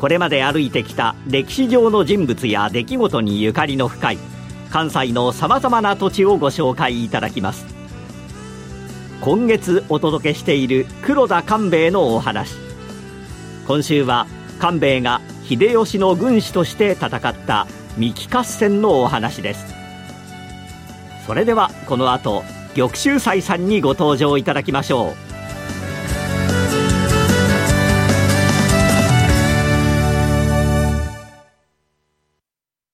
これまで歩いてきた歴史上の人物や出来事にゆかりの深い関西のさまざまな土地をご紹介いただきます。今月お届けしている黒田官兵衛のお話。今週は官兵衛が秀吉の軍師として戦った三木合戦のお話です。それではこの後玉州斎さんにご登場いただきましょう。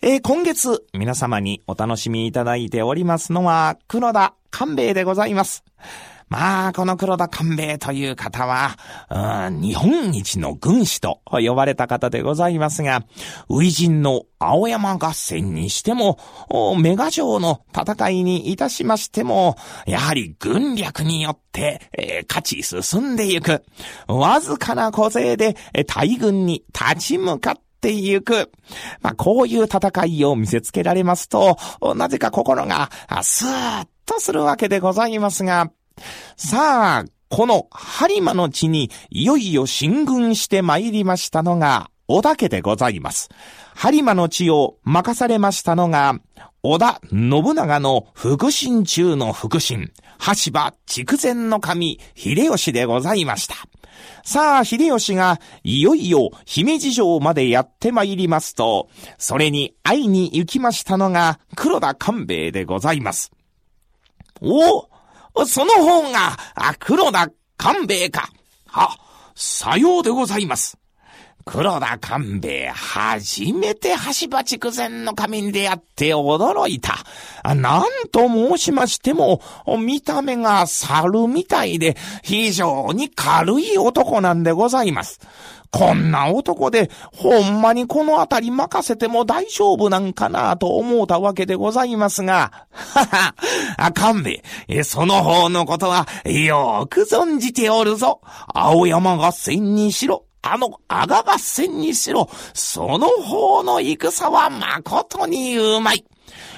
えー今月、皆様にお楽しみいただいておりますのは、黒田官兵衛でございます。まあ、この黒田官兵衛という方は、日本一の軍師と呼ばれた方でございますが、初陣の青山合戦にしても、メガ城の戦いにいたしましても、やはり軍略によって、えー勝ち進んでいく。わずかな小勢で大軍に立ち向かってっていく。まあ、こういう戦いを見せつけられますと、なぜか心が、スーッとするわけでございますが、さあ、この播磨の地にいよいよ進軍して参りましたのが、織田家でございます。播磨の地を任されましたのが、織田信長の腹心中の腹心、橋場筑前の神、秀吉でございました。さあ、秀吉が、いよいよ、姫路城までやって参りますと、それに会いに行きましたのが、黒田官兵衛でございます。おおその方が、黒田官兵衛か。は、さようでございます。黒田官兵衛、初めて橋場筑前の神に出会って驚いた。なんと申しましても、見た目が猿みたいで、非常に軽い男なんでございます。こんな男で、ほんまにこの辺り任せても大丈夫なんかなと思うたわけでございますが、はは、あかんべ、その方のことは、よく存じておるぞ。青山合戦にしろ、あの阿賀合戦にしろ、その方の戦は誠にうまい。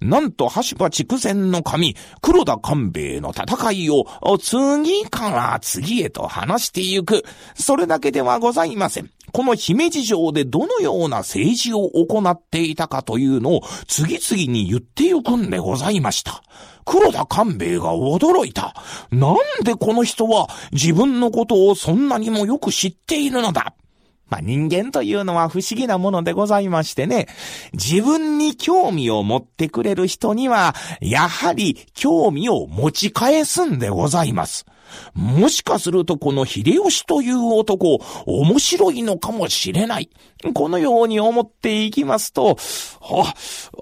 なんと、橋場筑前の神、黒田官兵衛の戦いを、次から次へと話してゆく。それだけではございません。この姫路城でどのような政治を行っていたかというのを、次々に言ってゆくんでございました。黒田官兵衛が驚いた。なんでこの人は自分のことをそんなにもよく知っているのだ。まあ、人間というのは不思議なものでございましてね、自分に興味を持ってくれる人には、やはり興味を持ち返すんでございます。もしかするとこの秀吉という男、面白いのかもしれない。このように思っていきますと、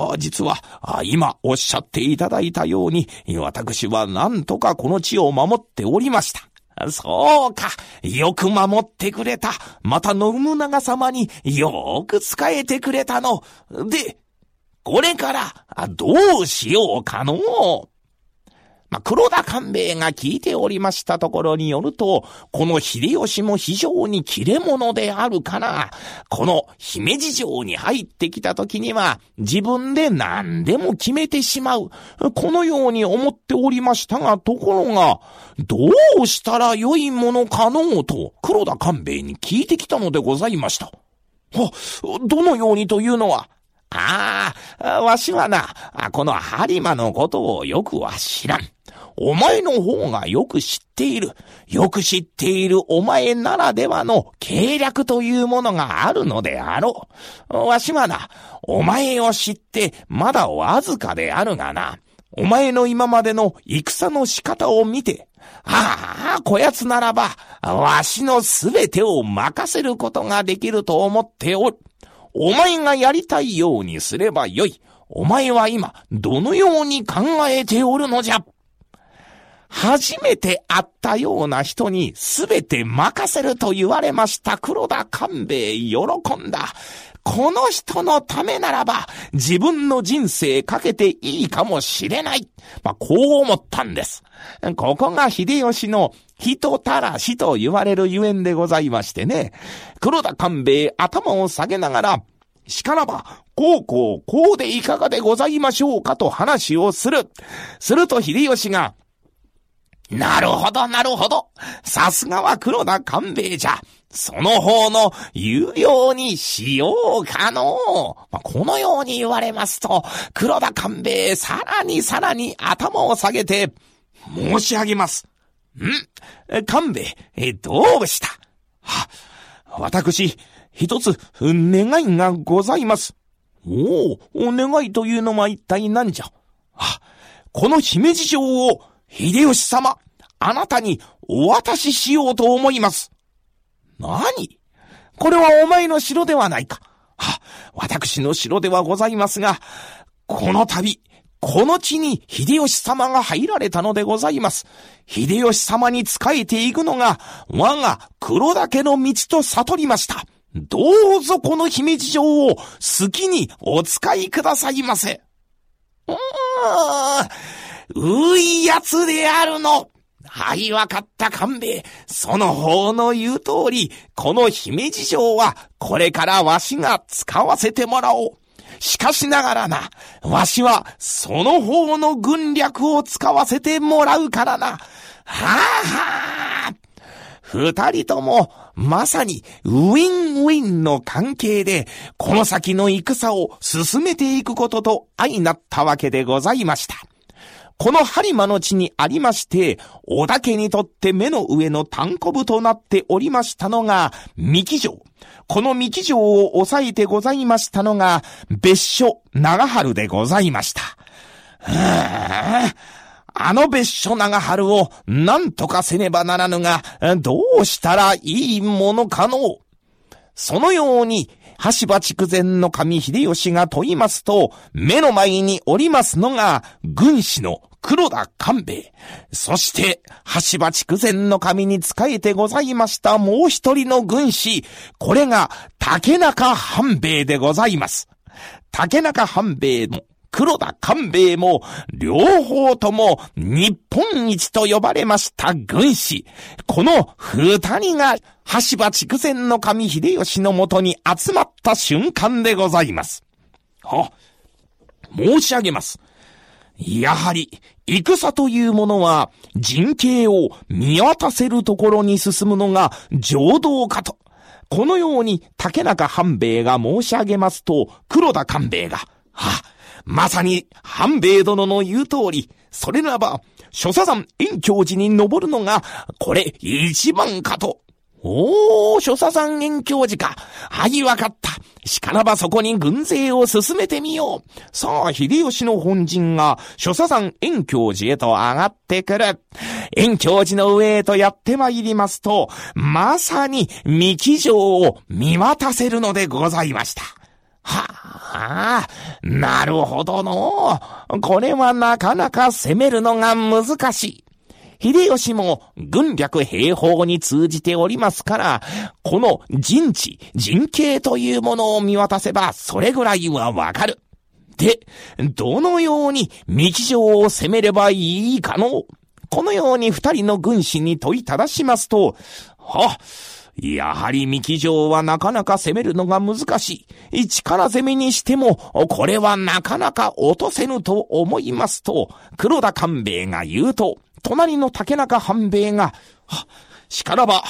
あ、実は、今おっしゃっていただいたように、私は何とかこの地を守っておりました。そうか。よく守ってくれた。また信長様によく仕えてくれたの。で、これからどうしようかのまあ、黒田官兵衛が聞いておりましたところによると、この秀吉も非常に切れ者であるから、この姫路城に入ってきた時には、自分で何でも決めてしまう。このように思っておりましたが、ところが、どうしたらよいものかのうと、黒田官兵衛に聞いてきたのでございました。は、どのようにというのは、ああ、わしはな、この播磨のことをよくは知らん。お前の方がよく知っている。よく知っているお前ならではの計略というものがあるのであろう。わしはな、お前を知ってまだわずかであるがな。お前の今までの戦の仕方を見て、ああ、こやつならば、わしのすべてを任せることができると思っておる。お前がやりたいようにすればよい。お前は今、どのように考えておるのじゃ初めて会ったような人にすべて任せると言われました黒田官兵衛喜んだ。この人のためならば自分の人生かけていいかもしれない。まあ、こう思ったんです。ここが秀吉の人たらしと言われるゆえんでございましてね。黒田官兵衛頭を下げながら、しからば、こうこうこうでいかがでございましょうかと話をする。すると秀吉が、なるほど、なるほど。さすがは黒田官兵衛じゃ。その方の言うようにしようかの。まあ、このように言われますと、黒田官兵衛さらにさらに頭を下げて、申し上げます。ん？官兵衛、どうした？は、私、一つ、願いがございます。おお、お願いというのは一体何じゃ？あ、この姫路城を、秀吉様、あなたにお渡ししようと思います。何？これはお前の城ではないか。は、私の城ではございますが、この度、この地に秀吉様が入られたのでございます。秀吉様に仕えていくのが、我が黒岳の道と悟りました。どうぞこの姫路城を好きにお使いくださいませ。うーん、ういやつであるの。はい、わかった勘兵衛。その方の言う通り、この姫路城は、これからわしが使わせてもらおう。しかしながらな、わしは、その方の軍略を使わせてもらうからな。はあはあ。二人とも、まさに、ウィンウィンの関係で、この先の戦を進めていくことと相なったわけでございました。この播磨の地にありまして、小田家にとって目の上の単行部となっておりましたのが、三木城。この三木城を抑えてございましたのが、別所長春でございました。あの別所長春を何とかせねばならぬが、どうしたらいいものかのそのように、橋場筑前の神秀吉が問いますと、目の前におりますのが、軍師の黒田官兵衛。そして、橋場筑前の神に仕えてございましたもう一人の軍師。これが、竹中半兵衛でございます。竹中半兵衛の黒田官兵衛も、両方とも日本一と呼ばれました軍師。この二人が、橋場筑前の神秀吉のもとに集まった瞬間でございます。は、申し上げます。やはり、戦というものは、人形を見渡せるところに進むのが浄土かと。このように竹中半兵衛が申し上げますと、黒田官兵衛が、は、まさに半兵衛殿の言う通り、それならば、諸佐山遠教寺に登るのが、これ一番かと。おー、諸佐山遠教寺か。はい、わかった。しからばそこに軍勢を進めてみよう。さあ、秀吉の本陣が、諸佐山遠教寺へと上がってくる。遠教寺の上へとやって参りますと、まさに三木城を見渡せるのでございました。はあ、なるほどの。これはなかなか攻めるのが難しい。秀吉も軍略兵法に通じておりますから、この陣地、陣形というものを見渡せば、それぐらいはわかる。で、どのように道上を攻めればいいかのこのように二人の軍師に問いただしますと、はっ、やはり三木城はなかなか攻めるのが難しい。力攻めにしても、これはなかなか落とせぬと思いますと、黒田官兵衛が言うと、隣の竹中半兵衛が、は、しからば、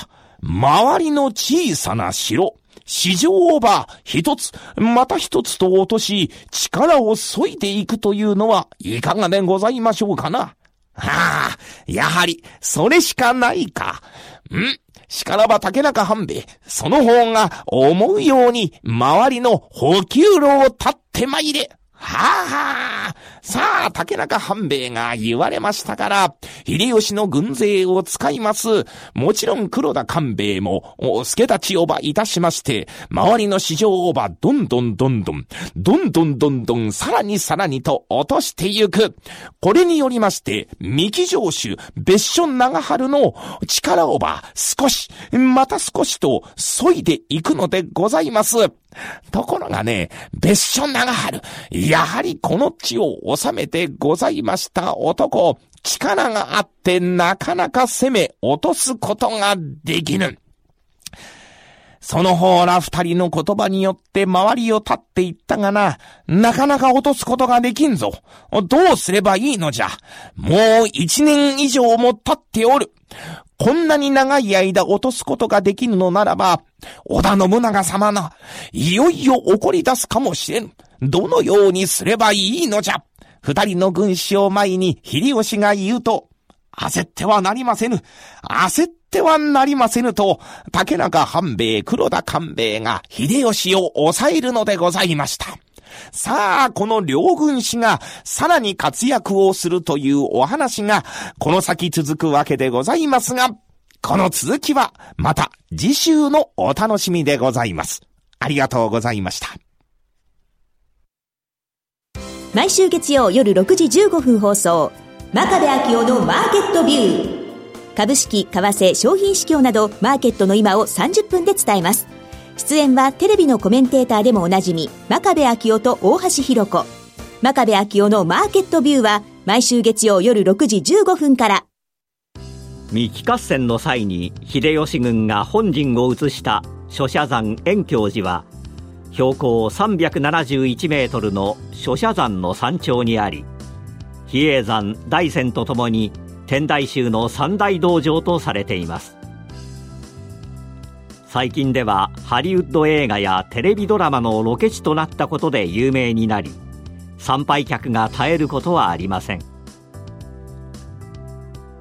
周りの小さな城、市場をば一つ、また一つと落とし、力を削いでいくというのはいかがでございましょうかな。ああ、やはり、それしかないか。んしからば竹中半兵衛、その方が思うように周りの補給路を立ってまいれ。はあはあ。さあ、竹中半兵衛が言われましたから、秀吉の軍勢を使います。もちろん黒田官兵衛も、お助立ちをばいたしまして、周りの市場をばどんどんどんどん、どんどんどんどん、さらにさらにと落としてゆく。これによりまして、三木城主、別所長春の力をば少し、また少しと、削いでいくのでございます。ところがね、別所長春、やはりこの地を収めてございました男、力があってなかなか攻め落とすことができぬ。その方ら二人の言葉によって周りを立っていったがな、なかなか落とすことができんぞ。どうすればいいのじゃ。もう一年以上も経っておる。こんなに長い間落とすことができぬのならば、織田信長様の、いよいよ怒り出すかもしれん。どのようにすればいいのじゃ。二人の軍師を前に秀吉が言うと、焦ってはなりませぬ。焦ってはなりませぬと、竹中半兵衛、黒田官兵衛が秀吉を抑えるのでございました。さあ、この両軍師がさらに活躍をするというお話が、この先続くわけでございますが、この続きは、また次週のお楽しみでございます。ありがとうございました。毎週月曜夜6時15分放送、真壁昭夫のマーケットビュー。株式、為替、商品市況など、マーケットの今を30分で伝えます。出演はテレビのコメンテーターでもおなじみ、真壁昭夫と大橋弘子。真壁昭夫のマーケットビューは、毎週月曜夜6時15分から。三木合戦の際に秀吉軍が本陣を移した諸社山遠京寺は標高371メートルの諸社山の山頂にあり比叡山大山とともに天台宗の三大道場とされています最近ではハリウッド映画やテレビドラマのロケ地となったことで有名になり参拝客が絶えることはありません。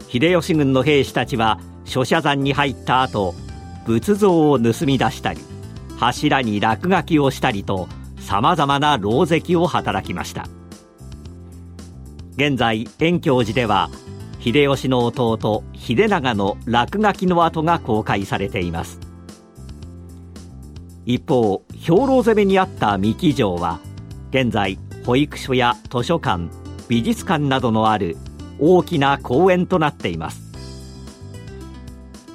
秀吉軍の兵士たちは諸社山に入った後仏像を盗み出したり柱に落書きをしたりとさまざまな狼藉を働きました。現在遠京寺では秀吉の弟秀長の落書きの跡が公開されています。一方兵糧攻めにあった三木城は現在保育所や図書館美術館などのある大きな公園となっています。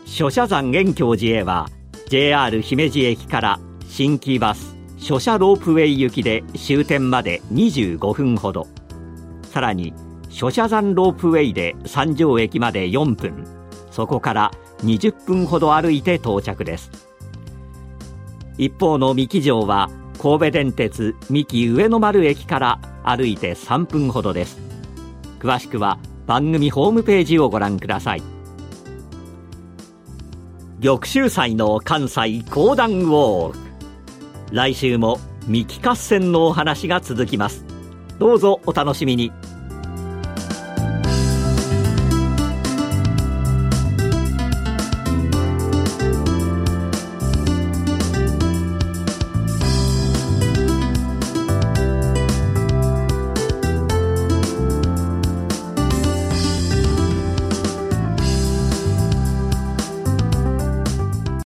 諸社山遠京寺へは JR 姫路駅から新規バス諸社ロープウェイ行きで終点まで25分ほど。さらに諸社山ロープウェイで三条駅まで4分。そこから20分ほど歩いて到着です。一方の三木城は神戸電鉄三木上野丸駅から歩いて3分ほどです。詳しくは番組ホームページをご覧ください。玉州祭の関西講談ウォーク。来週も三木合戦のお話が続きます。どうぞお楽しみに。